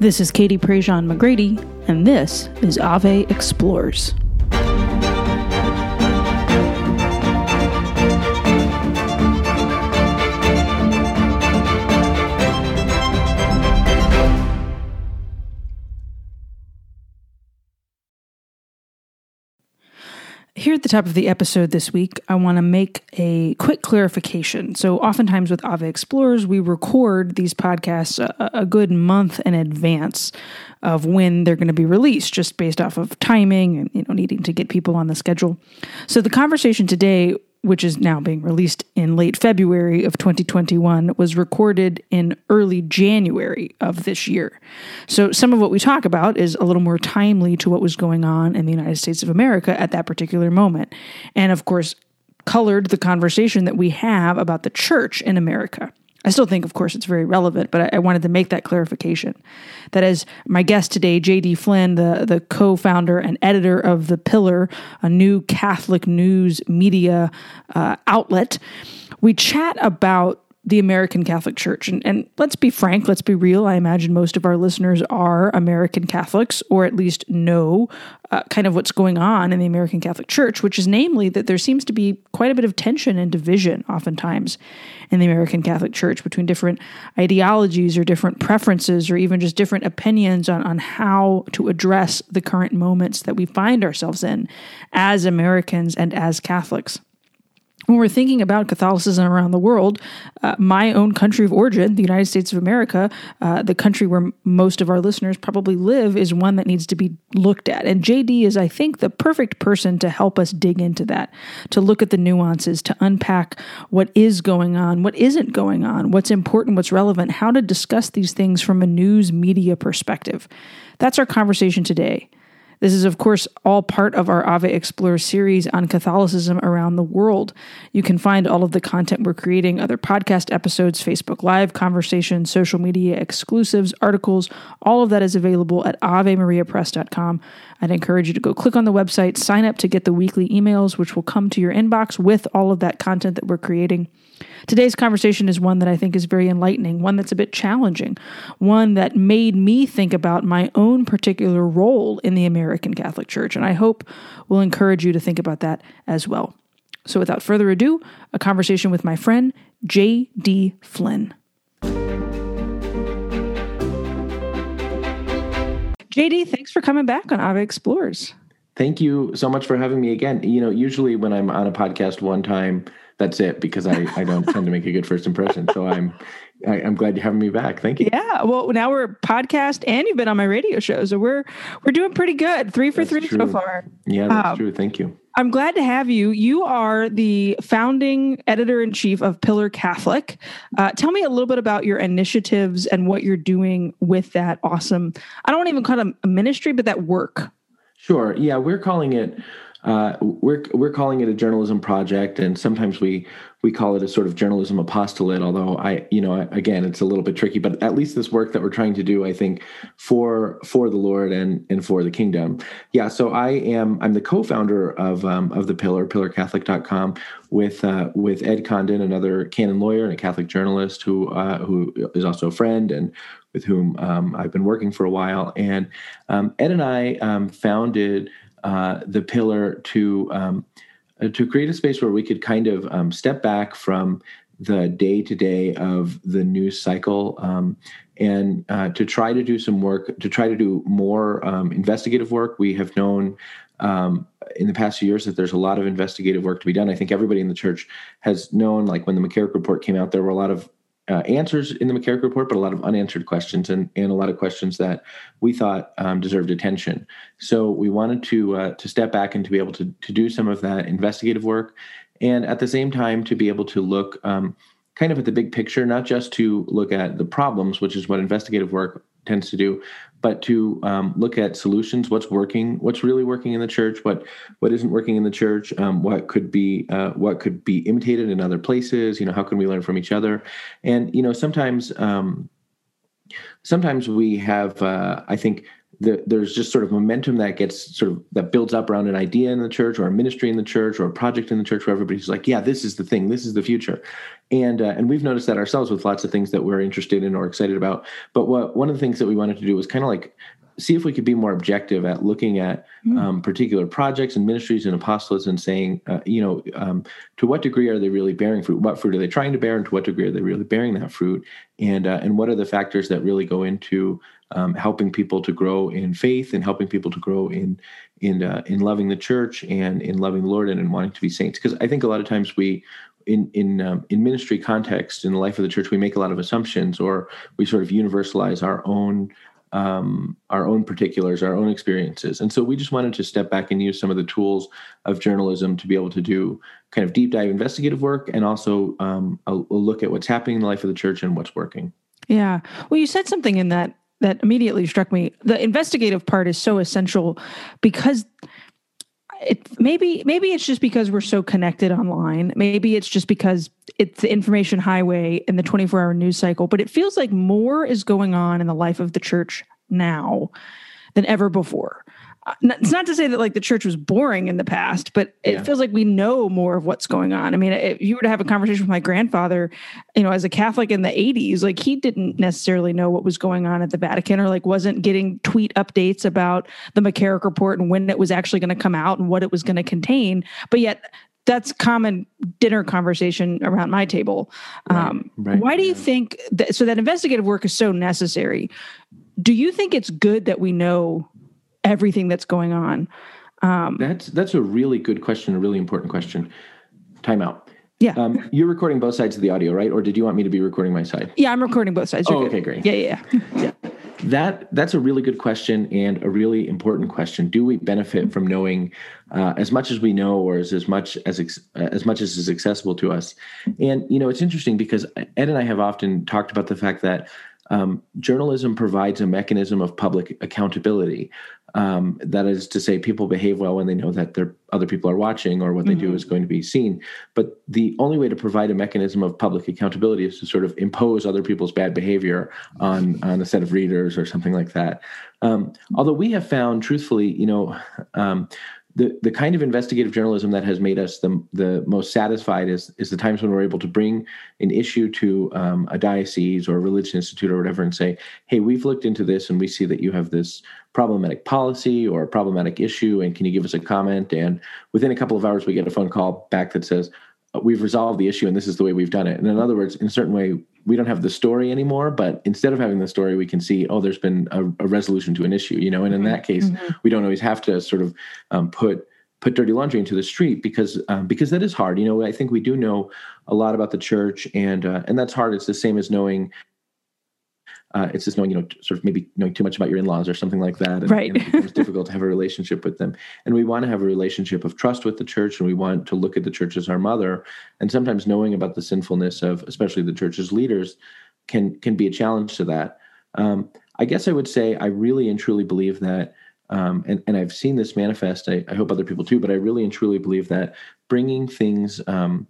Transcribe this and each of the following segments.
This is Katie Prejean McGrady, and this is Ave Explores. At the top of the episode this week, I want to make a quick clarification. So, oftentimes with Ave Explores, we record these podcasts a, a good month in advance of when they're going to be released, just based off of timing and you know needing to get people on the schedule. So, the conversation today which is now being released in late February of 2021, was recorded in early January of this year. So some of what we talk about is a little more timely to what was going on in the United States of America at that particular moment. And of course, colored the conversation that we have about the church in America. I still think, of course, it's very relevant, but I, I wanted to make that clarification. That as my guest today, J.D. Flynn, the, the co founder and editor of The Pillar, a new Catholic news media uh, outlet, we chat about the American Catholic Church. And, and let's be frank, let's be real. I imagine most of our listeners are American Catholics, or at least know uh, kind of what's going on in the American Catholic Church, which is namely that there seems to be quite a bit of tension and division oftentimes in the American Catholic Church between different ideologies or different preferences or even just different opinions on, on how to address the current moments that we find ourselves in as Americans and as Catholics when we're thinking about Catholicism around the world, uh, my own country of origin, the United States of America, uh, the country where most of our listeners probably live, is one that needs to be looked at. And JD is, I think, the perfect person to help us dig into that, to look at the nuances, to unpack what is going on, what isn't going on, what's important, what's relevant, how to discuss these things from a news media perspective. That's our conversation today. This is, of course, all part of our Ave Explore series on Catholicism around the world. You can find all of the content we're creating, other podcast episodes, Facebook Live conversations, social media exclusives, articles. All of that is available at AveMariaPress.com. I'd encourage you to go click on the website, sign up to get the weekly emails, which will come to your inbox with all of that content that we're creating. Today's conversation is one that I think is very enlightening, one that's a bit challenging, one that made me think about my own particular role in the American Catholic Church, and I hope will encourage you to think about that as well. So, without further ado, a conversation with my friend, J.D. Flynn. JD, thanks for coming back on Ave Explores. Thank you so much for having me again. You know, usually when I'm on a podcast one time, that's it because I, I don't tend to make a good first impression. So I'm I, am glad you're having me back. Thank you. Yeah. Well, now we're podcast and you've been on my radio show, so we're we're doing pretty good. Three for that's three true. so far. Yeah, that's um, true. Thank you. I'm glad to have you. You are the founding editor in chief of Pillar Catholic. Uh, tell me a little bit about your initiatives and what you're doing with that awesome. I don't want to even call it a ministry, but that work. Sure. Yeah, we're calling it uh, we're we're calling it a journalism project, and sometimes we we call it a sort of journalism apostolate. Although I, you know, again, it's a little bit tricky, but at least this work that we're trying to do, I think, for for the Lord and and for the kingdom. Yeah. So I am I'm the co-founder of um, of the Pillar PillarCatholic.com with uh, with Ed Condon, another canon lawyer and a Catholic journalist who uh, who is also a friend and with whom um, I've been working for a while. And um, Ed and I um, founded uh, the pillar to um, to create a space where we could kind of um, step back from the day to day of the news cycle um, and uh, to try to do some work to try to do more um, investigative work. We have known um, in the past few years that there's a lot of investigative work to be done. I think everybody in the church has known like when the mccarrick report came out there were a lot of uh, answers in the McCarrick report, but a lot of unanswered questions and, and a lot of questions that we thought um, deserved attention. So we wanted to uh, to step back and to be able to to do some of that investigative work, and at the same time to be able to look um, kind of at the big picture, not just to look at the problems, which is what investigative work tends to do, but to um, look at solutions what's working what's really working in the church what what isn't working in the church um, what could be uh, what could be imitated in other places you know how can we learn from each other? And you know sometimes um, sometimes we have uh, i think the, there's just sort of momentum that gets sort of that builds up around an idea in the church or a ministry in the church or a project in the church where everybody's like, yeah, this is the thing, this is the future, and uh, and we've noticed that ourselves with lots of things that we're interested in or excited about. But what one of the things that we wanted to do was kind of like see if we could be more objective at looking at mm. um, particular projects and ministries and apostolates and saying, uh, you know, um, to what degree are they really bearing fruit? What fruit are they trying to bear, and to what degree are they really bearing that fruit? And uh, and what are the factors that really go into um, helping people to grow in faith and helping people to grow in in uh, in loving the church and in loving the Lord and in wanting to be saints? Because I think a lot of times we in in um, in ministry context in the life of the church we make a lot of assumptions or we sort of universalize our own um, our own particulars, our own experiences. And so we just wanted to step back and use some of the tools of journalism to be able to do kind of deep dive investigative work and also um, a, a look at what's happening in the life of the church and what's working. Yeah. Well, you said something in that that immediately struck me. The investigative part is so essential because it maybe maybe it's just because we're so connected online maybe it's just because it's the information highway in the 24 hour news cycle but it feels like more is going on in the life of the church now than ever before it's not to say that like the church was boring in the past, but it yeah. feels like we know more of what's going on. I mean, if you were to have a conversation with my grandfather, you know, as a Catholic in the 80s, like he didn't necessarily know what was going on at the Vatican or like wasn't getting tweet updates about the McCarrick report and when it was actually going to come out and what it was going to contain. But yet that's common dinner conversation around my table. Right, um, right, why do yeah. you think that? So that investigative work is so necessary. Do you think it's good that we know everything that's going on? Um, that's that's a really good question, a really important question. Time out. Yeah. Um, you're recording both sides of the audio, right? Or did you want me to be recording my side? Yeah, I'm recording both sides. You're oh, okay, great. Yeah, yeah, yeah. That that's a really good question and a really important question. Do we benefit from knowing uh, as much as we know, or as, as much as ex- as much as is accessible to us? And you know, it's interesting because Ed and I have often talked about the fact that um, journalism provides a mechanism of public accountability. Um, that is to say, people behave well when they know that their other people are watching or what they mm-hmm. do is going to be seen. But the only way to provide a mechanism of public accountability is to sort of impose other people's bad behavior on on a set of readers or something like that. Um, although we have found, truthfully, you know, um, the the kind of investigative journalism that has made us the the most satisfied is is the times when we're able to bring an issue to um, a diocese or a religious institute or whatever and say, hey, we've looked into this and we see that you have this problematic policy or a problematic issue, and can you give us a comment? And within a couple of hours, we get a phone call back that says, we've resolved the issue and this is the way we've done it. And in other words, in a certain way, we don't have the story anymore, but instead of having the story, we can see, oh, there's been a, a resolution to an issue, you know. And in mm-hmm. that case, mm-hmm. we don't always have to sort of um, put put dirty laundry into the street because um, because that is hard. You know, I think we do know a lot about the church, and uh, and that's hard. It's the same as knowing uh, it's just knowing, you know, sort of maybe knowing too much about your in-laws or something like that. And, right. and it becomes difficult to have a relationship with them. And we want to have a relationship of trust with the church, and we want to look at the church as our mother. And sometimes knowing about the sinfulness of, especially the church's leaders, can can be a challenge to that. Um, I guess I would say I really and truly believe that. Um, and, and I've seen this manifest. I, I, hope other people too, but I really and truly believe that bringing things um,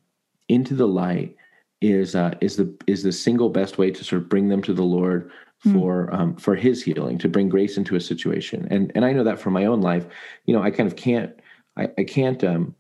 into the light is uh, is the is the single best way to sort of bring them to the Lord hmm. for mm. um, for His healing, to bring grace into a situation. And and I know that from my own life. You know, I kind of can't I, I can't um,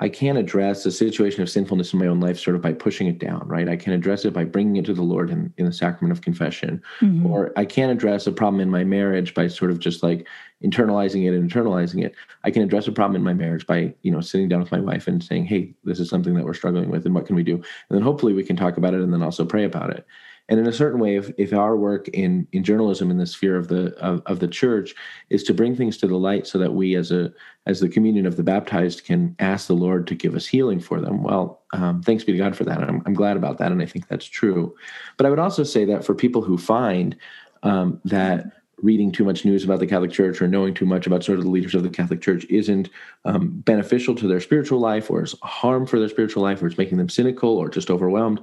I can't address a situation of sinfulness in my own life sort of by pushing it down, right? I can address it by bringing it to the Lord in, in the sacrament of confession. Mm-hmm. Or I can't address a problem in my marriage by sort of just like internalizing it and internalizing it. I can address a problem in my marriage by, you know, sitting down with my wife and saying, hey, this is something that we're struggling with and what can we do? And then hopefully we can talk about it and then also pray about it. And in a certain way, if, if our work in, in journalism in the sphere of the of, of the church is to bring things to the light so that we as a as the communion of the baptized can ask the Lord to give us healing for them, well, um, thanks be to God for that. I'm, I'm glad about that, and I think that's true. But I would also say that for people who find um, that reading too much news about the Catholic Church or knowing too much about sort of the leaders of the Catholic Church isn't um, beneficial to their spiritual life or is harm for their spiritual life or it's making them cynical or just overwhelmed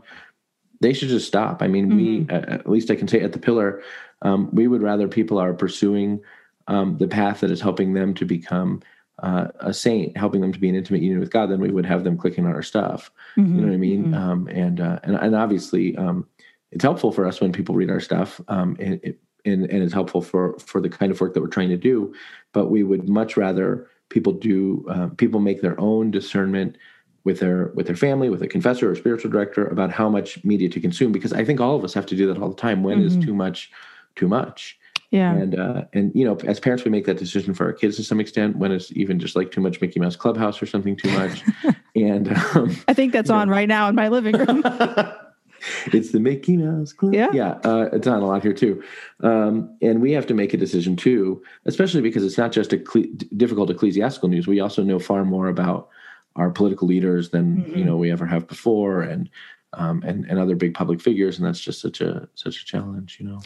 they should just stop. I mean, mm-hmm. we at least I can say at the pillar, um, we would rather people are pursuing um, the path that is helping them to become uh, a saint, helping them to be in intimate union with God, than we would have them clicking on our stuff. Mm-hmm. You know what I mean? Mm-hmm. Um, and, uh, and and obviously, um, it's helpful for us when people read our stuff. Um, it, it, and, and is helpful for for the kind of work that we're trying to do. But we would much rather people do uh, people make their own discernment with their with their family, with a confessor or spiritual director about how much media to consume. Because I think all of us have to do that all the time. When mm-hmm. is too much? Too much. Yeah. And uh, and you know, as parents, we make that decision for our kids to some extent. When it's even just like too much Mickey Mouse Clubhouse or something too much. and um, I think that's on know. right now in my living room. it's the Mickey Mouse Club. Yeah, yeah, uh, it's on a lot here too, um, and we have to make a decision too, especially because it's not just a cle- difficult ecclesiastical news. We also know far more about our political leaders than mm-hmm. you know we ever have before, and um, and and other big public figures, and that's just such a such a challenge, you know.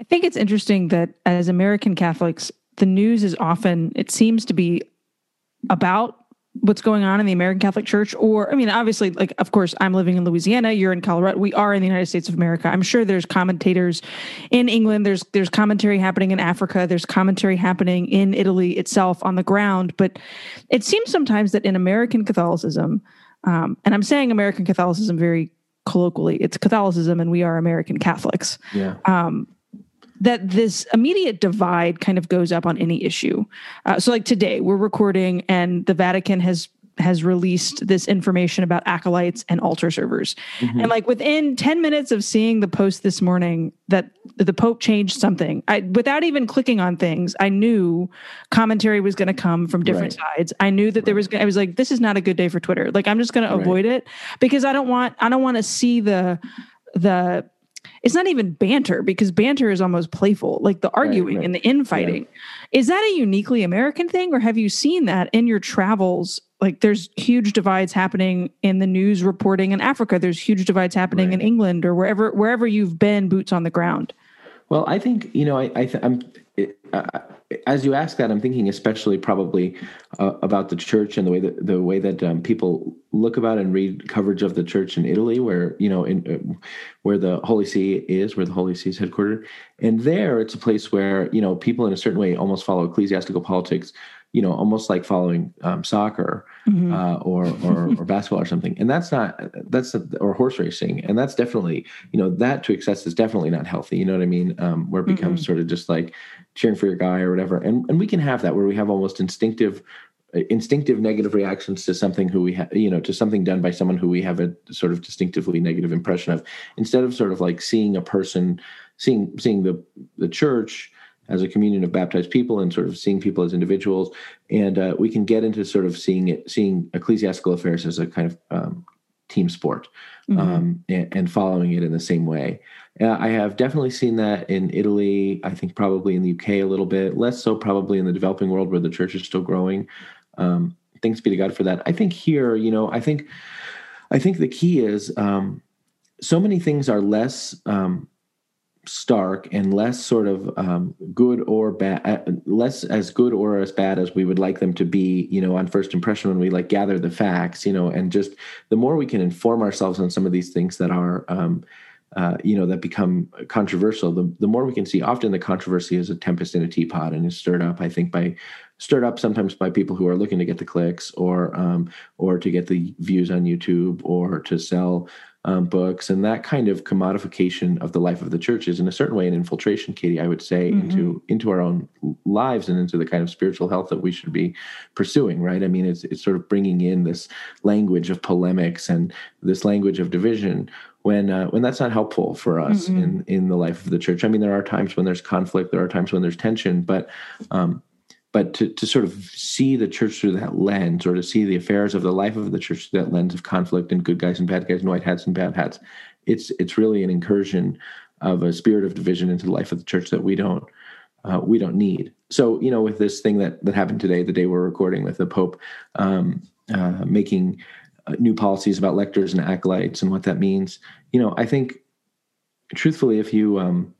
I think it's interesting that as American Catholics, the news is often it seems to be about what's going on in the American Catholic Church or I mean obviously like of course I'm living in Louisiana you're in Colorado we are in the United States of America. I'm sure there's commentators in England there's there's commentary happening in Africa there's commentary happening in Italy itself on the ground but it seems sometimes that in American Catholicism um, and I'm saying American Catholicism very colloquially it's Catholicism and we are American Catholics. Yeah. Um, that this immediate divide kind of goes up on any issue. Uh, so, like today, we're recording, and the Vatican has has released this information about acolytes and altar servers. Mm-hmm. And like within 10 minutes of seeing the post this morning that the Pope changed something, I without even clicking on things, I knew commentary was going to come from different right. sides. I knew that right. there was I was like this is not a good day for Twitter. Like I'm just going right. to avoid it because I don't want I don't want to see the the it's not even banter because banter is almost playful, like the arguing right, right. and the infighting. Yeah. Is that a uniquely American thing, or have you seen that in your travels? Like, there's huge divides happening in the news reporting in Africa. There's huge divides happening right. in England or wherever wherever you've been, boots on the ground. Well, I think you know, I, I am as you ask that, I'm thinking especially probably uh, about the church and the way that the way that um, people look about and read coverage of the church in Italy, where you know, in uh, where the Holy See is, where the Holy See is headquartered, and there it's a place where you know people in a certain way almost follow ecclesiastical politics you know, almost like following um, soccer mm-hmm. uh, or, or, or basketball or something. And that's not that's or horse racing, and that's definitely you know that to excess is definitely not healthy. You know what I mean? Um, where it becomes mm-hmm. sort of just like cheering for your guy or whatever. And and we can have that where we have almost instinctive instinctive negative reactions to something who we have you know to something done by someone who we have a sort of distinctively negative impression of instead of sort of like seeing a person seeing seeing the the church as a communion of baptized people and sort of seeing people as individuals. And uh, we can get into sort of seeing it, seeing ecclesiastical affairs as a kind of um, team sport mm-hmm. um, and, and, following it in the same way. Uh, I have definitely seen that in Italy. I think probably in the UK a little bit, less so probably in the developing world where the church is still growing. Um, thanks be to God for that. I think here, you know, I think, I think the key is um, so many things are less um, stark and less sort of um, good or bad, uh, less as good or as bad as we would like them to be, you know, on first impression when we like gather the facts, you know, and just the more we can inform ourselves on some of these things that are, um, uh, you know, that become controversial, the, the more we can see. Often the controversy is a tempest in a teapot and is stirred up, I think, by stirred up sometimes by people who are looking to get the clicks or um, or to get the views on YouTube or to sell um, books and that kind of commodification of the life of the church is in a certain way an infiltration katie i would say mm-hmm. into into our own lives and into the kind of spiritual health that we should be pursuing right i mean it's it's sort of bringing in this language of polemics and this language of division when uh, when that's not helpful for us mm-hmm. in in the life of the church i mean there are times when there's conflict there are times when there's tension but um, but to, to sort of see the church through that lens or to see the affairs of the life of the church through that lens of conflict and good guys and bad guys and white hats and bad hats it's it's really an incursion of a spirit of division into the life of the church that we don't uh, we don't need. So you know with this thing that that happened today the day we're recording with the pope um, uh, making uh, new policies about lectors and acolytes and what that means you know i think truthfully if you um,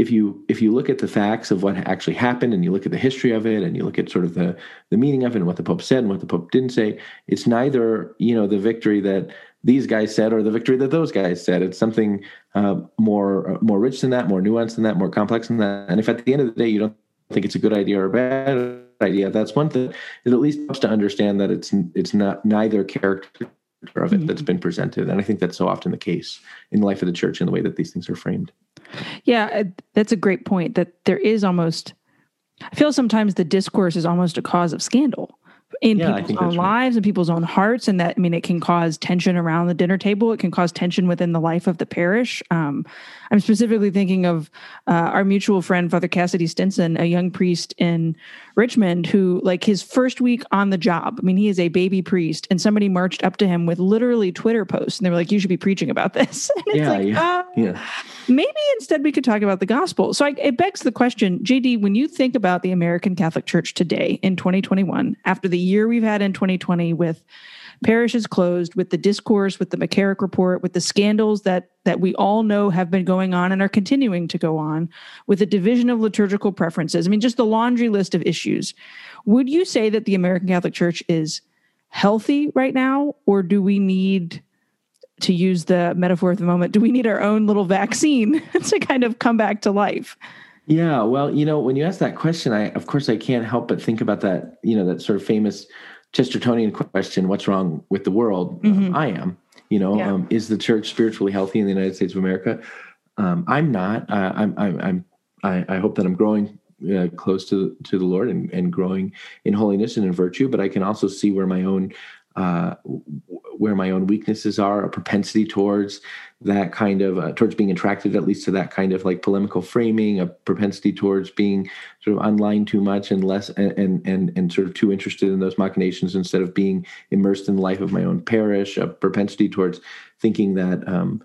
if you if you look at the facts of what actually happened and you look at the history of it and you look at sort of the the meaning of it and what the pope said and what the pope didn't say it's neither you know the victory that these guys said or the victory that those guys said. It's something uh, more uh, more rich than that more nuanced than that more complex than that. And if at the end of the day you don't think it's a good idea or a bad idea that's one thing. It at least helps to understand that it's it's not neither character of it that's mm-hmm. been presented. And i think that's so often the case in the life of the church in the way that these things are framed Yeah, that's a great point. That there is almost, I feel sometimes the discourse is almost a cause of scandal in yeah, people's own lives right. and people's own hearts and that i mean it can cause tension around the dinner table it can cause tension within the life of the parish um, i'm specifically thinking of uh, our mutual friend father cassidy stinson a young priest in richmond who like his first week on the job i mean he is a baby priest and somebody marched up to him with literally twitter posts and they were like you should be preaching about this. And it's yeah, like yeah, uh, yeah. maybe instead we could talk about the gospel. So I, it begs the question, JD, when you think about the American Catholic Church today in 2021, after the year we've had in 2020 with parishes closed, with the discourse, with the McCarrick report, with the scandals that that we all know have been going on and are continuing to go on, with the division of liturgical preferences. I mean, just the laundry list of issues. Would you say that the American Catholic Church is healthy right now, or do we need to use the metaphor of the moment, do we need our own little vaccine to kind of come back to life? Yeah, well, you know, when you ask that question, I of course I can't help but think about that, you know, that sort of famous Chestertonian question, what's wrong with the world? Mm-hmm. Um, I am. You know, yeah. um, is the church spiritually healthy in the United States of America? Um, I'm not. Uh, I'm, I'm, I'm, I, I hope that I'm growing uh, close to to the Lord and, and growing in holiness and in virtue. But I can also see where my own uh, where my own weaknesses are, a propensity towards that kind of uh, towards being attracted at least to that kind of like polemical framing, a propensity towards being sort of online too much and less and and and sort of too interested in those machinations instead of being immersed in the life of my own parish, a propensity towards thinking that. Um,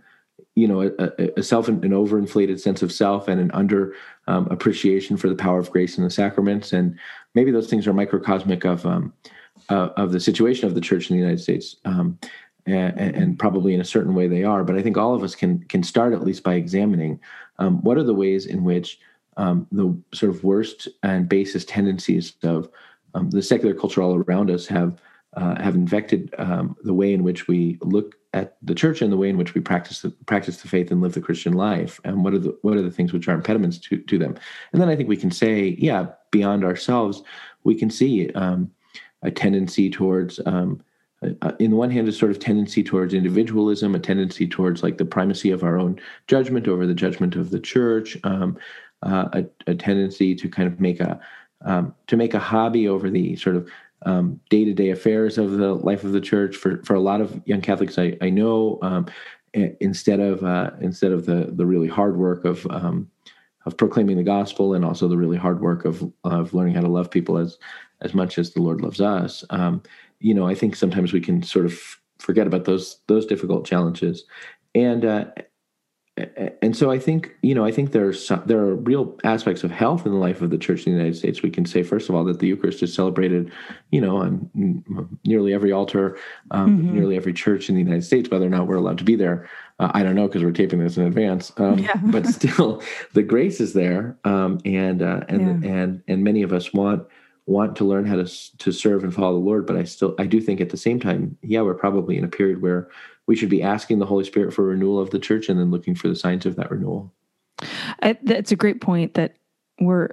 you know, a, a self, an overinflated sense of self, and an under um, appreciation for the power of grace and the sacraments, and maybe those things are microcosmic of um, uh, of the situation of the church in the United States. Um, and, and, probably in a certain way they are, but I think all of us can can start at least by examining um, what are the ways in which um, the sort of worst and basest tendencies of um, the secular culture all around us have uh, have infected um, the way in which we look at the church and the way in which we practice the, practice the faith and live the Christian life, and what are the what are the things which are impediments to to them. And then I think we can say, yeah, beyond ourselves, we can see um, a tendency towards um, uh, in the one hand a sort of tendency towards individualism a tendency towards like the primacy of our own judgment over the judgment of the church um, uh, a, a, tendency to kind of make a um, to make a hobby over the sort of um, day-to-day affairs of the life of the church. For for a lot of young catholics i, I know um, instead of uh, instead of the the really hard work of um, of proclaiming the gospel and also the really hard work of of learning how to love people as as much as the Lord loves us. Um, you know, I think sometimes we can sort of forget about those those difficult challenges, and uh, and so I think you know I think there's some, there are real aspects of health in the life of the Church in the United States. We can say first of all that the Eucharist is celebrated, you know, on nearly every altar, um, mm-hmm. nearly every church in the United States. Whether or not we're allowed to be there, uh, I don't know because we're taping this in advance. Um, yeah. but still, the grace is there, um, and uh, and yeah. and and many of us want want to learn how to to serve and follow the Lord, but I still I do think at the same time, yeah, we're probably in a period where we should be asking the Holy Spirit for renewal of the church and then looking for the signs of that renewal. I, that's a great point. That we're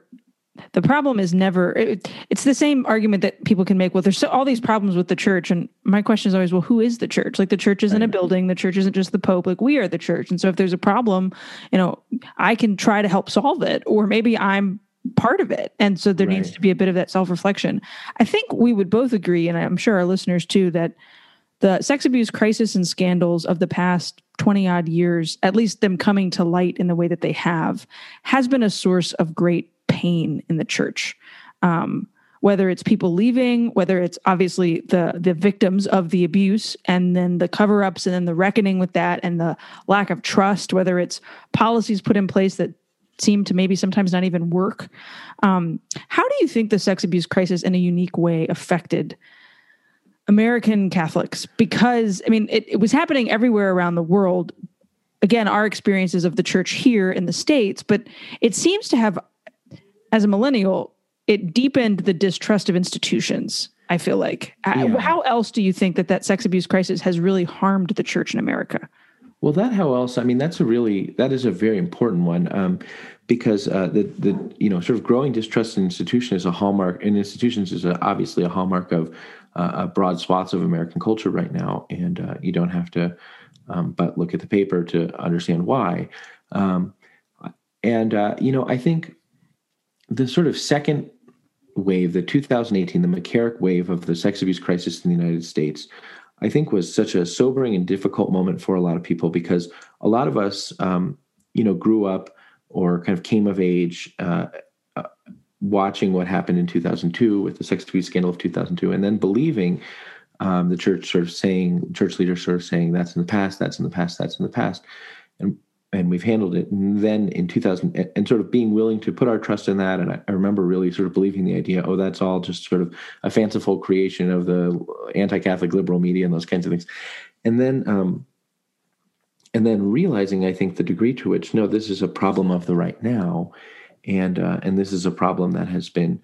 the problem is never it, it's the same argument that people can make well there's so, all these problems with the church and my question is always well who is the church like the church isn't a building the church isn't just the pope like we are the church and so if there's a problem you know i can try to help solve it or maybe i'm part of it. And so there right. needs to be a bit of that self reflection. I think we would both agree, and I'm sure our listeners too, that the sex abuse crisis and scandals of the past 20 odd years, at least them coming to light in the way that they have, has been a source of great pain in the church. Um, whether it's people leaving, whether it's obviously the the victims of the abuse, and then the cover ups, and then the reckoning with that, and the lack of trust, whether it's policies put in place that seem to maybe sometimes not even work. Um, how do you think the sex abuse crisis in a unique way affected American Catholics? Because, I mean, it, it was happening everywhere around the world. Again, our experiences of the church here in the States, but it seems to have, as a millennial, it deepened the distrust of institutions. I feel like. Yeah. How else do you think that that sex abuse crisis has really harmed the church in America? Well, that how else? I mean, that's a really that is a very important one um, because uh, the the you know sort of growing distrust in institutions is a hallmark, and institutions is a, obviously a hallmark of uh, broad swaths of American culture right now, and uh, you don't have to um, but look at the paper to understand why. Um, and uh, you know, I think the sort of second wave, the 2018, the McCarrick wave of the sex abuse crisis in the United States, I think was such a sobering and difficult moment for a lot of people because a lot of us, um, you know, grew up or kind of came of age uh, uh, watching what happened in 2002 with the sex abuse scandal of 2002, and then believing um, the church sort of saying, church leaders sort of saying, "That's in the past. That's in the past. That's in the past," and and we've handled it. And then in 2000, and sort of being willing to put our trust in that. And I, I, remember really sort of believing the idea, oh, that's all just sort of a fanciful creation of the anti-Catholic liberal media and those kinds of things. And then, um, and then realizing, I think, the degree to which no, this is a problem of the right now, and uh, and this is a problem that has been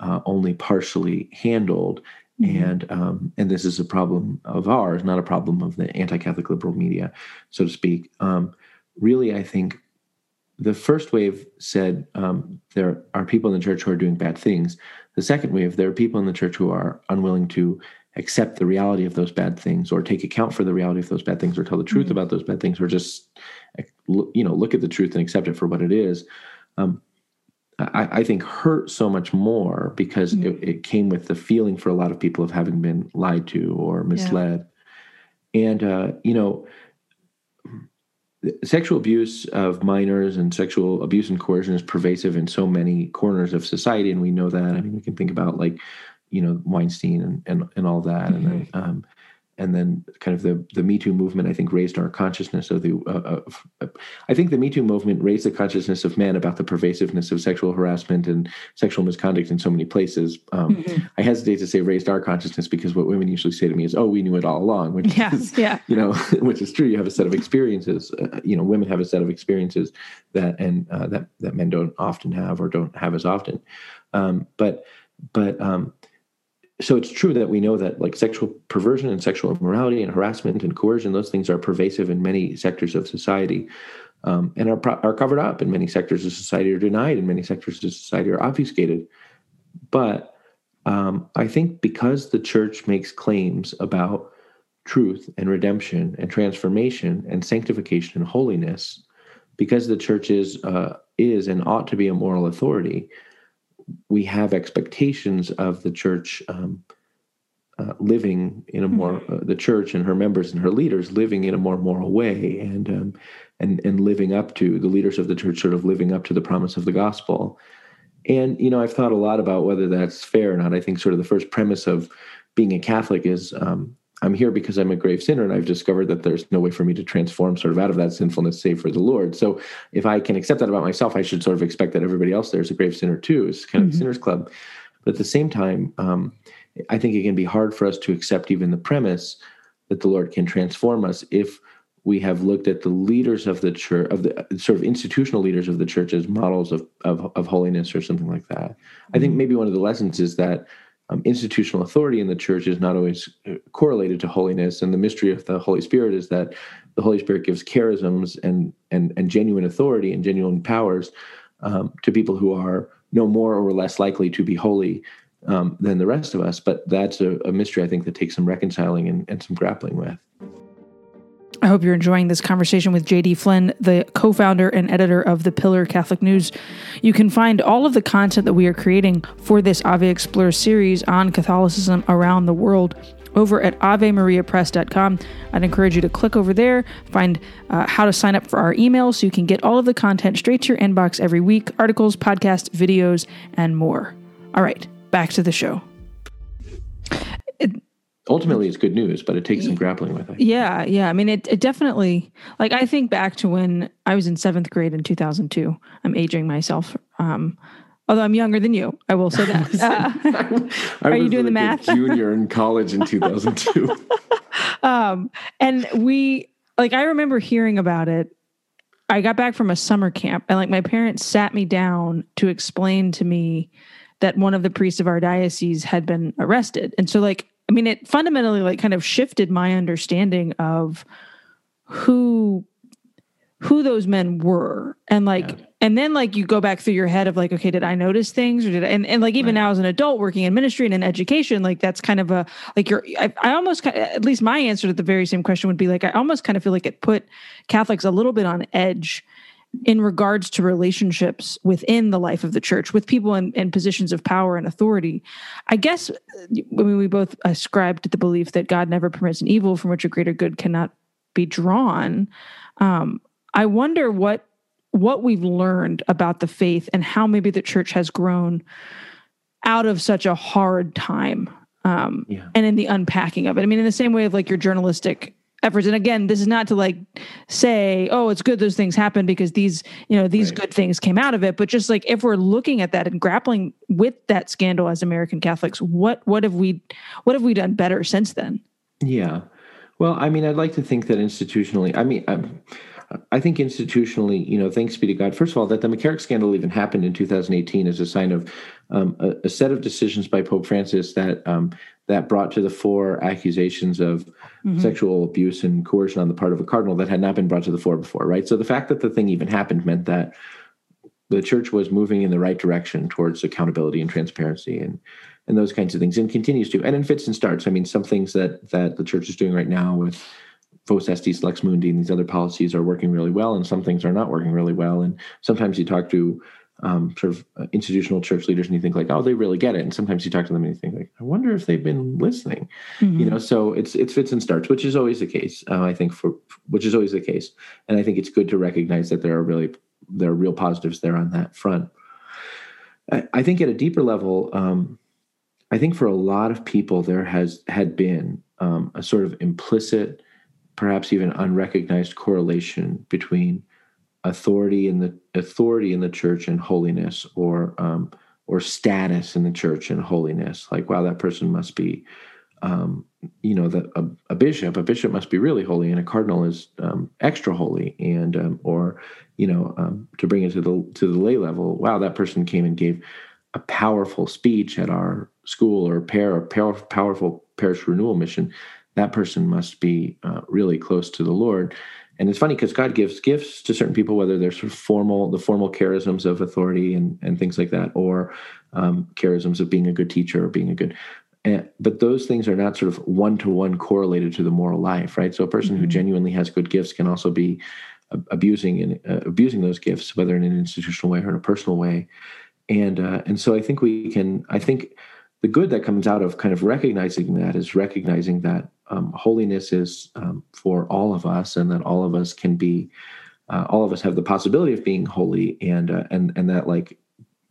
uh, only partially handled. Mm-hmm. And um, and this is a problem of ours, not a problem of the anti-Catholic liberal media, so to speak. Um, really, I think the first wave said um, there are people in the church who are doing bad things. The second wave, there are people in the church who are unwilling to accept the reality of those bad things or take account for the reality of those bad things or tell the truth mm-hmm. about those bad things or just you know look at the truth and accept it for what it is um, I, I, think hurt so much more because mm-hmm. it, it, came with the feeling for a lot of people of having been lied to or misled yeah. and uh, you know sexual abuse of minors and sexual abuse and coercion is pervasive in so many corners of society and we know that i mean we can think about like you know weinstein and and, and all that mm-hmm. and then mm-hmm. um, and then kind of the the Me Too movement, I think, raised our consciousness of the. Uh, of, I think the Me Too movement raised the consciousness of men about the pervasiveness of sexual harassment and sexual misconduct in so many places. Um, mm-hmm. I hesitate to say raised our consciousness because what women usually say to me is, "Oh, we knew it all along," which yeah, is, yeah. you know, which is true. You have a set of experiences. Uh, you know, women have a set of experiences that and uh, that that men don't often have or don't have as often. Um, but but um, so it's true that we know that like sexual perversion and sexual immorality and harassment and coercion those things are pervasive in many sectors of society um, and are, are covered up in many sectors of society or denied in many sectors of society or obfuscated. But um, i think because the church makes claims about truth and redemption and transformation and sanctification and holiness because the church is uh, is and ought to be a moral authority we have expectations of the church um, uh, living in a mm-hmm. more uh, the church and her members and her leaders living in a more moral way and um, and and living up to the leaders of the church sort of living up to the promise of the gospel and you know i've thought a lot about whether that's fair or not i think sort of the first premise of being a catholic is um, I'm here because I'm a grave sinner, and I've discovered that there's no way for me to transform sort of out of that sinfulness save for the Lord. So if I can accept that about myself, I should sort of expect that everybody else there is a grave sinner too. It's kind of mm-hmm. a sinner's club. But at the same time, um, I think it can be hard for us to accept even the premise that the Lord can transform us if we have looked at the leaders of the church, of the sort of institutional leaders of the church as models of, of, of holiness or something like that. Mm-hmm. I think mm-hmm. maybe one of the lessons is that um, institutional authority in the church is not always uh, correlated to holiness. And the mystery of the Holy Spirit is that the Holy Spirit gives charisms and and and genuine authority and genuine powers um, to people who are no more or less likely to be holy um, than the rest of us. But that's a, a mystery I think that takes some reconciling and, and some grappling with. I hope you're enjoying this conversation with JD Flynn, the co founder and editor of The Pillar Catholic News. You can find all of the content that we are creating for this Ave Explores series on Catholicism around the world over at avemariapress.com. I'd encourage you to click over there, find uh, how to sign up for our email so you can get all of the content straight to your inbox every week articles, podcasts, videos, and more. All right, back to the show ultimately it's good news, but it takes some grappling with it. Yeah, yeah. I mean, it, it definitely like I think back to when I was in seventh grade in 2002. I'm aging myself. Um, although I'm younger than you, I will say that. Uh, are you doing the math? junior in college in 2002. um, and we like I remember hearing about it. I got back from a summer camp, and like my parents sat me down to explain to me that one of the priests of our diocese had been arrested, and so like I mean, it fundamentally like kind of shifted my understanding of who who those men were and like yeah. and then like you go back through your head of like okay did i notice things or did i and, and like even right. now as an adult working in ministry and in education like that's kind of a like you're i, I almost at least my answer to the very same question would be like i almost kind of feel like it put catholics a little bit on edge in regards to relationships within the life of the church with people in, in positions of power and authority. I guess I mean, we both ascribe to the belief that God never permits an evil from which a greater good cannot be drawn. Um, I wonder what what we've learned about the faith and how maybe the church has grown out of such a hard time um, yeah. and in the unpacking of it. I mean, in the same way of like your journalistic efforts. And again, this is not to like say, oh, it's good those things happen because these, you know, these right. good things came out of it. But just like if we're looking at that and grappling with that scandal as American Catholics, what what have we what have we done better since then? Yeah. Well, I mean, I'd like to think that institutionally, I mean, I'm, I think institutionally, you know, thanks be to God. First of all, that the McCarrick scandal even happened in 2018 is a sign of um, a, a, set of decisions by Pope Francis that um, that brought to the fore accusations of mm-hmm. sexual abuse and coercion on the part of a cardinal that had not been brought to the fore before. Right. So the fact that the thing even happened meant that the church was moving in the right direction towards accountability and transparency and and those kinds of things, and continues to. And in fits and starts. I mean, some things that that the church is doing right now with Vos Estis Lex Mundi and these other policies are working really well, and some things are not working really well. And sometimes you talk to um, sort of uh, institutional church leaders and you think like, oh, they really get it. And sometimes you talk to them and you think like, I wonder if they've been listening. Mm-hmm. You know, so it's it's fits and starts, which is always the case. Uh, I think for which is always the case, and I think it's good to recognize that there are really there are real positives there on that front. I, I think at a deeper level, um, I think for a lot of people there has had been um, a sort of implicit perhaps even unrecognized correlation between authority in the authority in the church and holiness or um, or status in the church and holiness. Like wow that person must be um, you know the, a, a, bishop. A bishop must be really holy and a cardinal is um, extra holy. And um, or you know um, to bring it to the to the lay level wow that person came and gave a powerful speech at our school or pair or powerful, powerful parish renewal mission. That person must be uh, really close to the Lord. And it's funny because God gives gifts to certain people, whether they're sort of formal, the formal charisms of authority and, and things like that, or um, charisms of being a good teacher or being a good. Uh, but those things are not sort of one to one correlated to the moral life, right? So a person mm-hmm. who genuinely has good gifts can also be abusing and uh, abusing those gifts, whether in an institutional way or in a personal way. And uh, and so I think we can. I think the good that comes out of kind of recognizing that is recognizing that um, holiness is um, for all of us, and that all of us can be, uh, all of us have the possibility of being holy, and uh, and and that like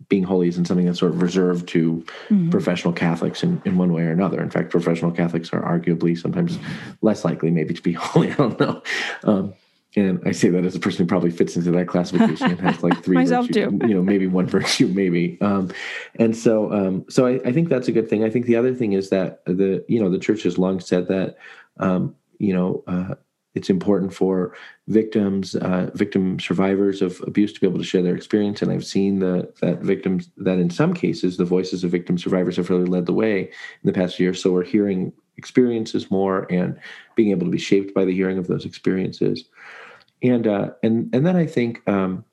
being holy isn't something that's sort of reserved to mm-hmm. professional Catholics in, in one way or another. In fact, professional Catholics are arguably sometimes less likely maybe to be holy. I don't know. Um, and I say that as a person who probably fits into that classification and has like three Myself virtue, too. you know, maybe one virtue, maybe. Um, and so, um, so I, I, think that's a good thing. I think the other thing is that the, you know, the church has long said that, um, you know, uh, it's important for victims, uh, victim survivors of abuse to be able to share their experience. And I've seen the, that victims, that in some cases, the voices of victim survivors have really led the way in the past year. So we're hearing experiences more and being able to be shaped by the hearing of those experiences and uh, and and then I think um,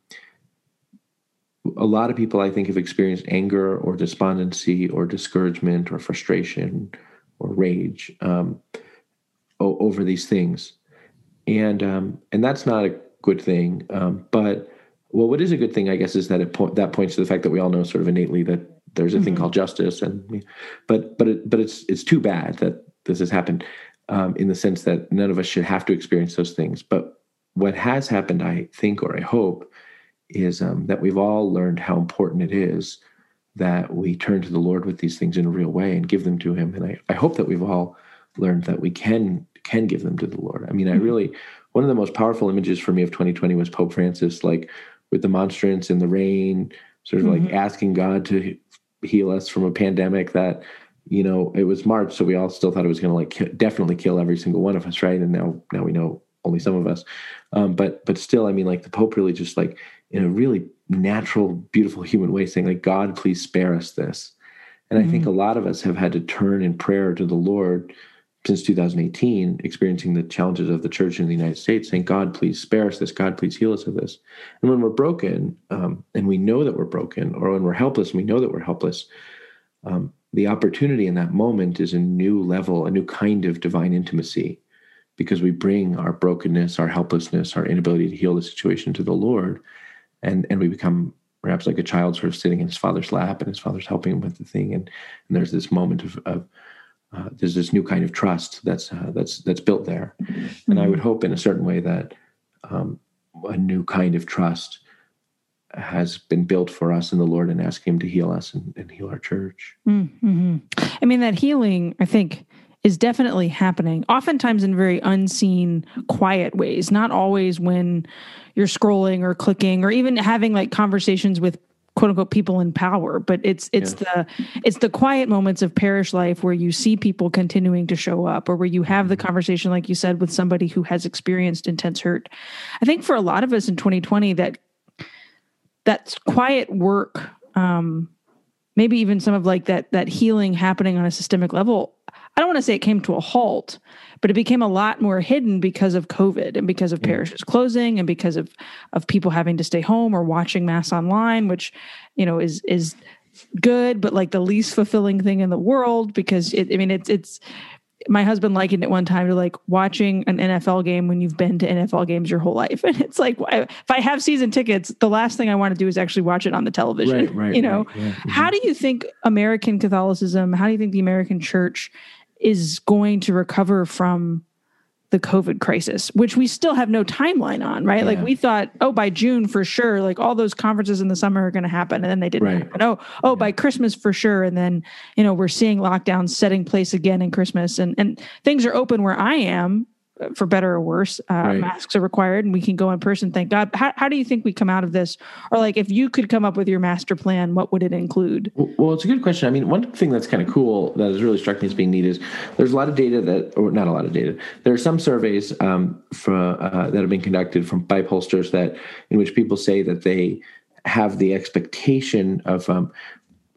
a lot of people I think have experienced anger or despondency or discouragement or frustration or rage um, o- over these things, and um, and that's not a good thing. Um, but well, what is a good thing, I guess, is that it po- that points to the fact that we all know sort of innately that there's a mm-hmm. thing called justice, and but but it, but it's it's too bad that this has happened um, in the sense that none of us should have to experience those things, but what has happened, I think, or I hope, is um, that we've all learned how important it is that we turn to the Lord with these things in a real way and give them to Him. And I, I hope that we've all learned that we can can give them to the Lord. I mean, I mm-hmm. really one of the most powerful images for me of 2020 was Pope Francis, like with the monstrance in the rain, sort of mm-hmm. like asking God to heal us from a pandemic that you know it was March, so we all still thought it was going to like definitely kill every single one of us, right? And now now we know only some of us. Um, but but still, I mean, like the Pope really just like in a really natural, beautiful human way saying, like, God, please spare us this. And mm-hmm. I think mm-hmm. a lot of us have had to turn in prayer to the Lord since 2018, experiencing the challenges of the church in the United States, saying, God, please spare us this. God, please heal us of this. And when we're broken, um, and we know that we're broken, or when we're helpless and we know that we're helpless, um, the opportunity in that moment is a new level, a new kind of divine intimacy because we bring our brokenness, our helplessness, our inability to heal the situation to the Lord, and and we become perhaps like a child sort of sitting in his father's lap and his father's helping him with the thing and, and there's this moment of, of uh, there's this new kind of trust that's uh, that's that's built there mm-hmm. and i would hope in a certain way that um, a new kind of trust has been built for us in the lord and ask him to heal us and, and heal our church mm-hmm. i mean that healing i think is definitely happening, oftentimes in very unseen, quiet ways, not always when you're scrolling or clicking or even having like conversations with quote unquote people in power but it's it's yeah. the it's the quiet moments of parish life where you see people continuing to show up or where you have the mm-hmm. conversation like you said with somebody who has experienced intense hurt i think for a lot of us in 2020 that that's quiet work um maybe even some of like that that healing happening on a systemic level I don't want to say it came to a halt, but it became a lot more hidden because of COVID and because of yeah. parishes closing and because of of people having to stay home or watching mass online, which you know is is good, but like the least fulfilling thing in the world because it, I mean it's it's my husband likened it one time to like watching an NFL game when you've been to NFL games your whole life. And it's like, if I have season tickets, the last thing I want to do is actually watch it on the television. Right, right, you know, right, yeah. mm-hmm. how do you think American Catholicism, how do you think the American church is going to recover from the COVID crisis, which we still have no timeline on, right? Yeah. Like we thought, oh, by June for sure, like all those conferences in the summer are going to happen, and then they didn't right. happen. Oh, oh, yeah. by Christmas for sure, and then you know we're seeing lockdowns setting place again in Christmas, and and things are open where I am, for better or worse. Uh, right. Masks are required, and we can go in person. Thank God. How, how do you think we come out of this? Or like, if you could come up with your master plan, what would it include? Well, it's a good question. I mean, one thing that's kind of cool that has really struck me as being neat is there's a lot of data that, or not a lot of data. There are some surveys um, for, uh, that have been conducted from by pollsters that in which people say that they have the expectation of um,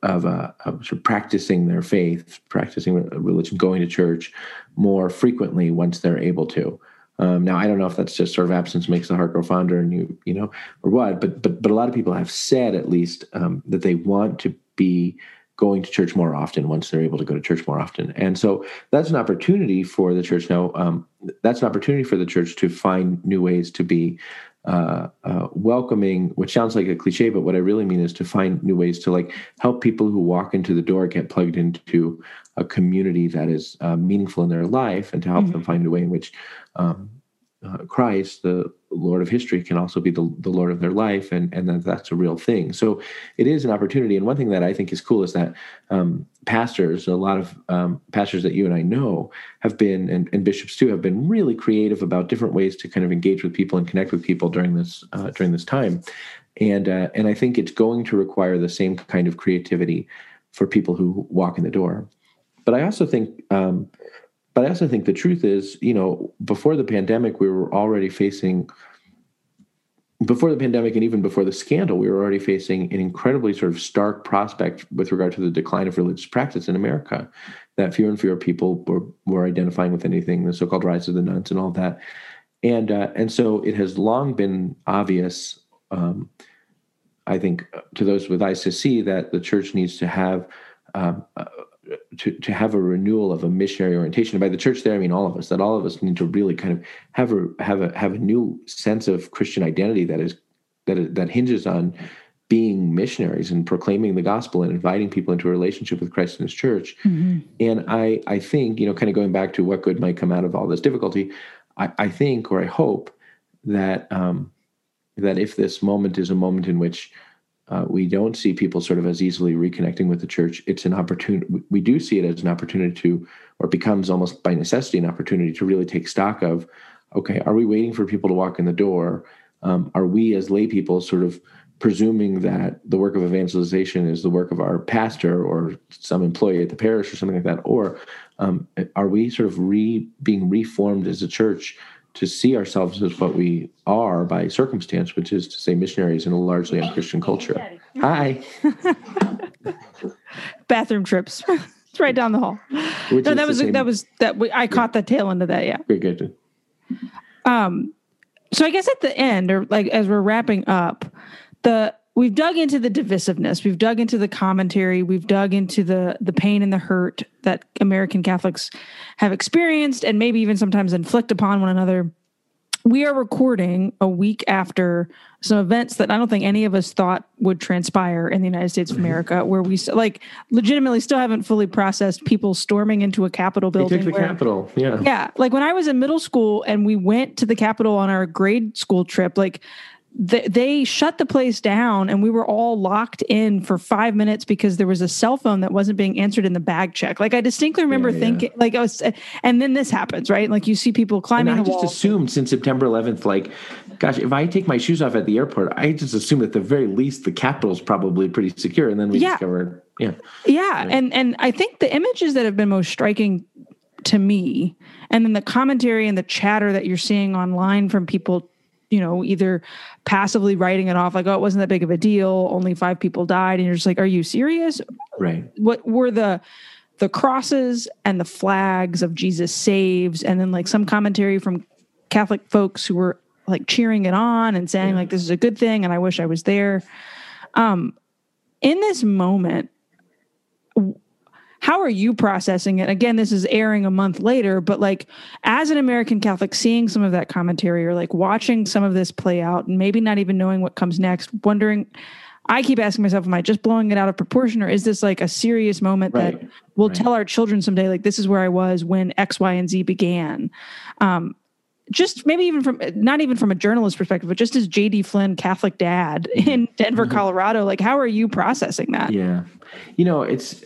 of, uh, of sort of practicing their faith, practicing religion, going to church more frequently once they're able to. Um, now I don't know if that's just sort of absence makes the heart grow fonder, and you you know or what, but but but a lot of people have said at least um, that they want to be going to church more often once they're able to go to church more often, and so that's an opportunity for the church. Now um, that's an opportunity for the church to find new ways to be uh, uh, welcoming, which sounds like a cliche, but what I really mean is to find new ways to like help people who walk into the door get plugged into a community that is uh, meaningful in their life, and to help mm-hmm. them find a way in which um, uh, Christ, the Lord of history, can also be the, the Lord of their life, and and that that's a real thing. So it is an opportunity. And one thing that I think is cool is that um, pastors, a lot of um, pastors that you and I know, have been, and, and, bishops too, have been really creative about different ways to kind of engage with people and connect with people during this uh, during this time. And uh, and I think it's going to require the same kind of creativity for people who walk in the door. But I also think um, but I also think the truth is, you know, before the pandemic, we were already facing, before the pandemic and even before the scandal, we were already facing an incredibly sort of stark prospect with regard to the decline of religious practice in America. That fewer and fewer people were, were identifying with anything, the so-called rise of the nones and all that. And uh, and so it has long been obvious, um, I think, to those with eyes to see that the church needs to have um, to, to have a renewal of a missionary orientation. And by the church there, I mean all of us. That all of us need to really kind of have a have a have a new sense of Christian identity that is that that hinges on being missionaries and proclaiming the gospel and inviting people into a relationship with Christ and His church. Mm-hmm. And I I think you know, kind of going back to what good might come out of all this difficulty, I, I think or I hope that um, that if this moment is a moment in which uh, we don't see people sort of as easily reconnecting with the church. It's an opportunity. We do see it as an opportunity to, or it becomes almost by necessity an opportunity to really take stock of, okay, are we waiting for people to walk in the door? Um, are we as lay people sort of presuming that the work of evangelization is the work of our pastor or some employee at the parish or something like that? Or um, are we sort of re being reformed as a church to see ourselves as what we are by circumstance, which is to say missionaries in a largely unchristian culture. Hi. Bathroom trips. it's right down the hall. Which no, that was that was that I caught the tail end of that. Yeah. Good, good. Um, so I guess at the end, or like as we're wrapping up, the we've dug into the divisiveness we've dug into the commentary we've dug into the the pain and the hurt that american catholics have experienced and maybe even sometimes inflict upon one another we are recording a week after some events that I don't think any of us thought would transpire in the United States of Mm-hmm. America, where we like legitimately still haven't fully processed people storming into a Capitol They building. took the where- Capitol. Yeah. yeah, like when I was in middle school and we went to the Capitol on our grade school trip, like they, they shut the place down and we were all locked in for five minutes because there was a cell phone that wasn't being answered in the bag check. Like I distinctly remember Yeah, yeah. thinking, like I was, and then this happens, right? Like you see people And climbing I the just wall. assumed since September 11th, like, gosh, if I take my shoes off at the airport, I just assume at the very least the Capitol's probably pretty secure. And then we Yeah. discovered, yeah. Yeah, and and I think the images that have been most striking to me, and then the commentary and the chatter that you're seeing online from people, you know, either passively writing it off like, "Oh, it wasn't that big of a deal. Only five people died," and you're just like, "Are you serious?" Right. What were the the crosses and the flags of Jesus saves, and then like some commentary from Catholic folks who were like cheering it on and saying like, "This is a good thing," and I wish I was there. Um, in this moment, how are you processing it? Again, this is airing a month later, but like as an American Catholic, seeing some of that commentary or like watching some of this play out and maybe not even knowing what comes next, wondering, I keep asking myself, am I just blowing it out of proportion or is this like a serious moment Right. that we'll Right. tell our children someday, like this is where I was when X, Y, and Z began? Um, just maybe even from not even from a journalist perspective, but just as JD Flynn, Catholic dad in Denver, Colorado, like how are you processing that? Yeah. You know, it's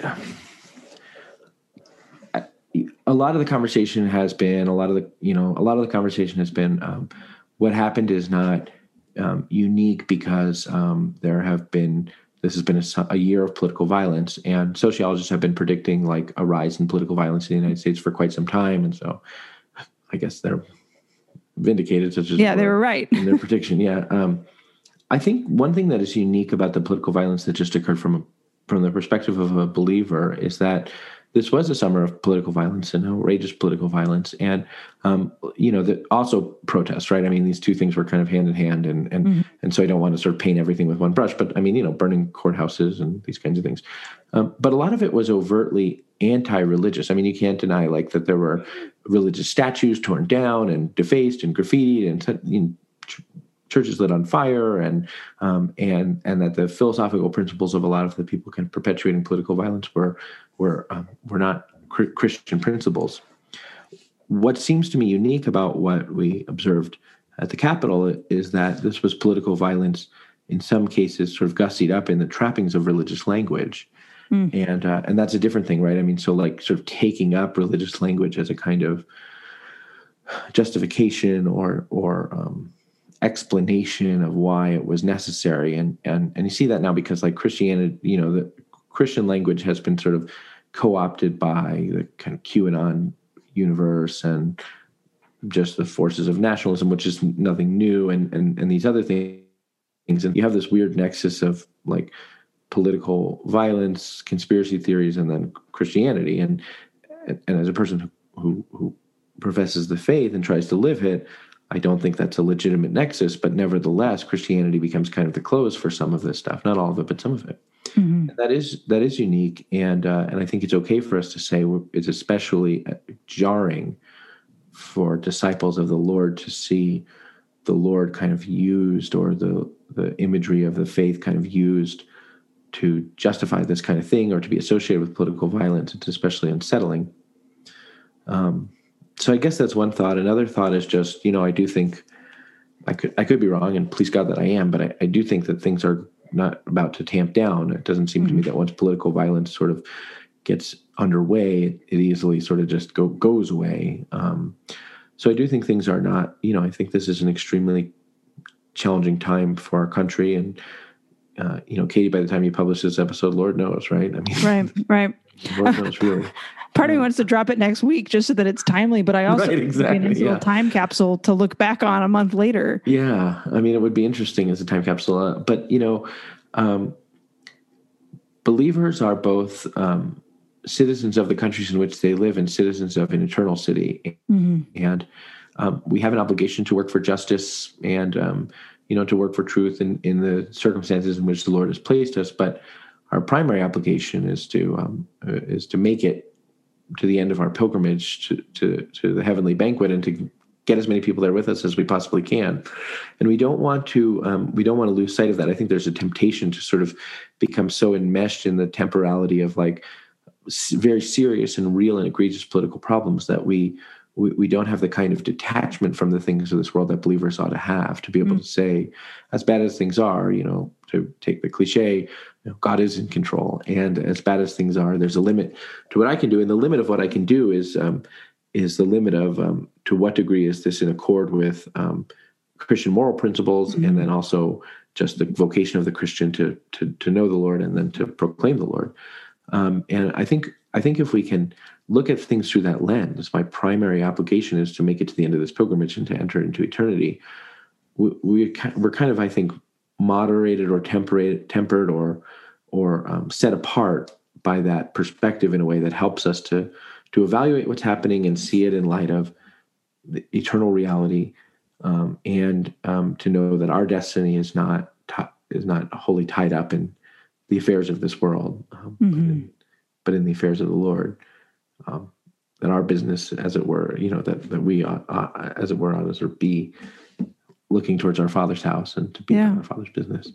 a lot of the conversation has been a lot of the you know a lot of the conversation has been um, what happened is not um, unique because um, there have been this has been a, a year of political violence and sociologists have been predicting like a rise in political violence in the United States for quite some time and so I guess they're vindicated such as Yeah, they were right. in their prediction. Yeah, um, I think one thing that is unique about the political violence that just occurred from from the perspective of a believer is that this was a summer of political violence and outrageous political violence, and um, you know, the, also protests. Right? I mean, these two things were kind of hand in hand, and and and so I don't want to sort of paint everything with one brush, but I mean, you know, burning courthouses and these kinds of things. Um, but a lot of it was overtly anti-religious. I mean, you can't deny like that there were religious statues torn down and defaced and graffitied and you know, ch- churches lit on fire and um, and and that the philosophical principles of a lot of the people kind of perpetuating political violence were were um, were not cr- Christian principles. What seems to me unique about what we observed at the Capitol is that this was political violence in some cases sort of gussied up in the trappings of religious language. And uh, and that's a different thing, right? I mean, so like sort of taking up religious language as a kind of justification or or um, explanation of why it was necessary, and and and you see that now because like Christianity, you know, the Christian language has been sort of co-opted by the kind of QAnon universe and just the forces of nationalism, which is nothing new, and and and these other things, and you have this weird nexus of like political violence, conspiracy theories, and then Christianity. And and as a person who who, who professes the faith and tries to live it, I don't think that's a legitimate nexus. But nevertheless, Christianity becomes kind of the close for some of this stuff, not all of it, but some of it. And that is that is unique, and uh, and I think it's okay for us to say we're- it's especially uh, jarring for disciples of the Lord to see the Lord kind of used or the the imagery of the faith kind of used to justify this kind of thing or to be associated with political violence. It's especially unsettling. Um, so I guess that's one thought. Another thought is just you know I do think I could I could be wrong, and please God that I am, but I, I do think that things are not about to tamp down. It doesn't seem to me that once political violence sort of gets underway, it, it easily sort of just go goes away. Um, so I do think things are not. You know, I think this is an extremely challenging time for our country, and uh, you know, Katie, by the time you publish this episode, Lord knows, right? I mean, Right, right. Lord knows really. Part of me wants to drop it next week just so that it's timely, but I also Right, think it'd a exactly, nice little time capsule to look back on a month later. Yeah, I mean, it would be interesting as a time capsule, uh, but you know, um, believers are both um, citizens of the countries in which they live and citizens of an eternal city, and um, we have an obligation to work for justice and um, you know, to work for truth in, in the circumstances in which the Lord has placed us. But our primary obligation is to um, uh, is to make it to the end of our pilgrimage to, to to the heavenly banquet and to get as many people there with us as we possibly can and we don't want to um, we don't want to lose sight of that i think there's a temptation to sort of become so enmeshed in the temporality of like very serious and real and egregious political problems that we we, we don't have the kind of detachment from the things of this world that believers ought to have to be able mm. to say as bad as things are you know to take the cliche you know, god is in control and as bad as things are there's a limit to what i can do and the limit of what i can do is um, is the limit of um, to what degree is this in accord with um, christian moral principles mm. and then also just the vocation of the christian to to to know the lord and then to proclaim the lord um, and i think i think if we can look at things through that lens. My primary application is to make it to the end of this pilgrimage and to enter into eternity. We, we we're kind of, I think, moderated or temperate, tempered or or um, set apart by that perspective in a way that helps us to to evaluate what's happening and see it in light of the eternal reality, um, and um, to know that our destiny is not t- is not wholly tied up in the affairs of this world, um, mm-hmm. but, in, but in the affairs of the Lord um, that our business, as it were, you know, that that we, uh, uh, as it were, ought to be looking towards our Father's house and to be yeah. our Father's business.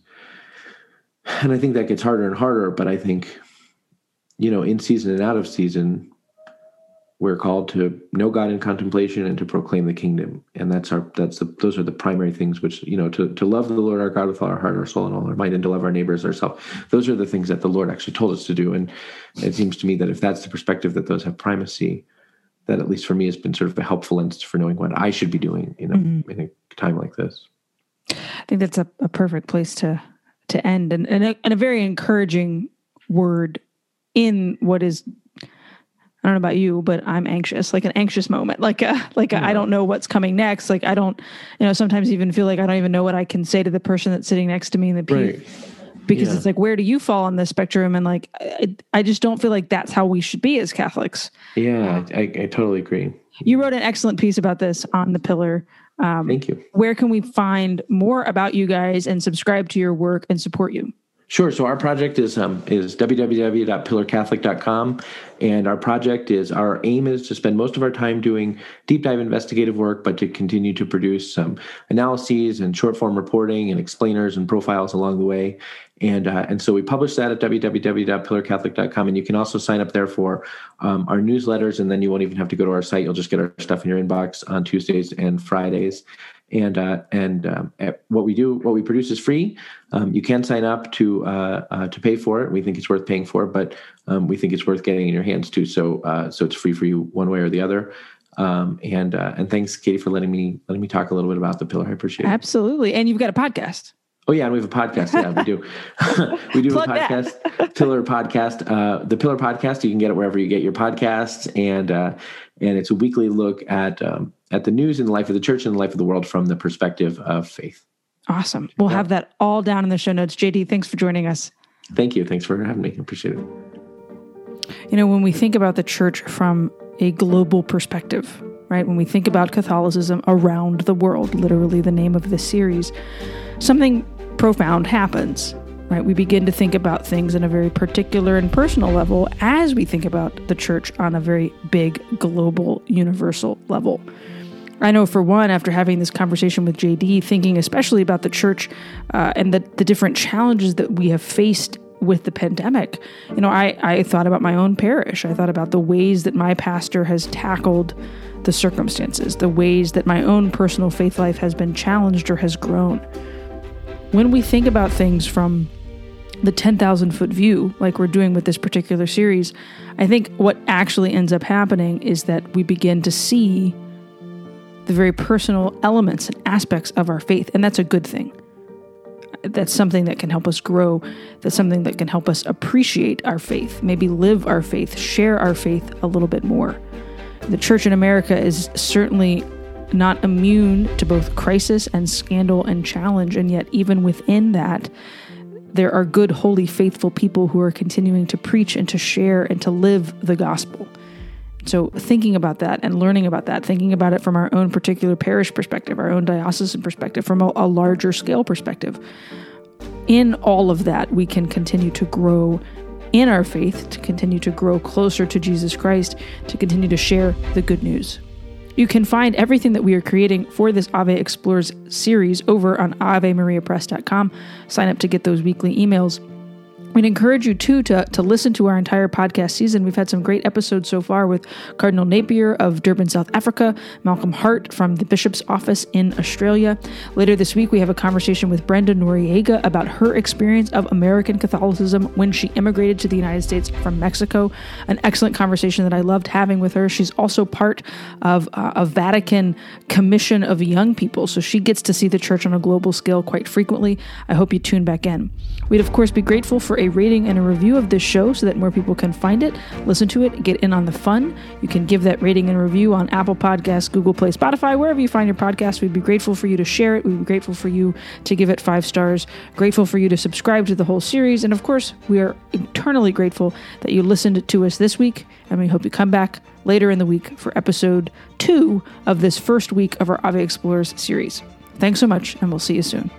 And I think that gets harder and harder. But I think, you know, in season and out of season, we're called to know God in contemplation and to proclaim the kingdom. And that's our that's the those are the primary things which, you know, to, to love the Lord our God with all our heart, our soul, and all our mind, and to love our neighbors ourselves. Those are the things that the Lord actually told us to do. And it seems to me that if that's the perspective that those have primacy, that at least for me has been sort of a helpful lens for knowing what I should be doing in a, mm-hmm. in a time like this. I think that's a, a perfect place to to end and, and, a, and a very encouraging word in what is I don't know about you, but I'm anxious, like an anxious moment, like a, like I don't know what's coming next. Like I don't, you know, sometimes even feel like I don't even know what I can say to the person that's sitting next to me in the pew. Right. Because yeah. it's like, where do you fall on the spectrum? And like, I, I, just don't feel like that's how we should be as Catholics. Yeah, I, I totally agree. You wrote an excellent piece about this on the Pillar. Um, Thank you. Where can we find more about you guys and subscribe to your work and support you? Sure. So our project is um, is www.pillarcatholic.com, and our project is our aim is to spend most of our time doing deep dive investigative work, but to continue to produce some analyses and short form reporting and explainers and profiles along the way. And uh, and so we publish that at www.pillarcatholic.com, and you can also sign up there for um, our newsletters, and then you won't even have to go to our site. You'll just get our stuff in your inbox on Tuesdays and Fridays and uh, and um, what we do, what we produce is free. Um, you can sign up to uh, uh, to pay for it. We think it's worth paying for, but um, we think it's worth getting in your hands too. So uh, so it's free for you one way or the other. Um, and uh, and thanks, Katie, for letting me letting me talk a little bit about the pillar. I appreciate it. Absolutely, and you've got a podcast. Oh yeah, and we have a podcast. Yeah, we do. we do Plug a podcast, Pillar Podcast. Uh, the Pillar Podcast. You can get it wherever you get your podcasts, and uh, and it's a weekly look at um, at the news in the life of the church and the life of the world from the perspective of faith. Awesome. We'll yeah. have that all down in the show notes. JD, thanks for joining us. Thank you. Thanks for having me. I appreciate it. You know, when we think about the church from a global perspective, right? When we think about Catholicism around the world, literally the name of this series, something profound happens, right? We begin to think about things in a very particular and personal level as we think about the church on a very big, global, universal level. I know for one, after having this conversation with JD, thinking especially about the church uh, and the, the different challenges that we have faced with the pandemic, you know, I, I thought about my own parish. I thought about the ways that my pastor has tackled the circumstances, the ways that my own personal faith life has been challenged or has grown. When we think about things from the 10,000 foot view, like we're doing with this particular series, I think what actually ends up happening is that we begin to see the very personal elements and aspects of our faith, and that's a good thing. That's something that can help us grow. That's something that can help us appreciate our faith, maybe live our faith, share our faith a little bit more. The church in America is certainly not immune to both crisis and scandal and challenge, and yet, even within that, there are good, holy, faithful people who are continuing to preach and to share and to live the gospel. So, thinking about that and learning about that, thinking about it from our own particular parish perspective, our own diocesan perspective, from a, a larger scale perspective, in all of that, we can continue to grow in our faith, to continue to grow closer to Jesus Christ, to continue to share the good news. You can find everything that we are creating for this Ave Explores series over on AveMariaPress.com. Sign up to get those weekly emails. We'd encourage you too to, to listen to our entire podcast season. We've had some great episodes so far with Cardinal Napier of Durban, South Africa, Malcolm Hart from the Bishop's Office in Australia. Later this week, we have a conversation with Brenda Noriega about her experience of American Catholicism when she immigrated to the United States from Mexico. An excellent conversation that I loved having with her. She's also part of uh, a Vatican commission of young people, so she gets to see the church on a global scale quite frequently. I hope you tune back in. We'd, of course, be grateful a rating and a review of this show so that more people can find it, listen to it, get in on the fun. You can give that rating and review on Apple Podcasts, Google Play, Spotify, wherever you find your podcast. We'd be grateful for you to share it. We'd be grateful for you to give it five stars. Grateful for you to subscribe to the whole series. And of course, we are eternally grateful that you listened to us this week. And we hope you come back later in the week for episode two of this first week of our Ave Explores series. Thanks so much, and we'll see you soon.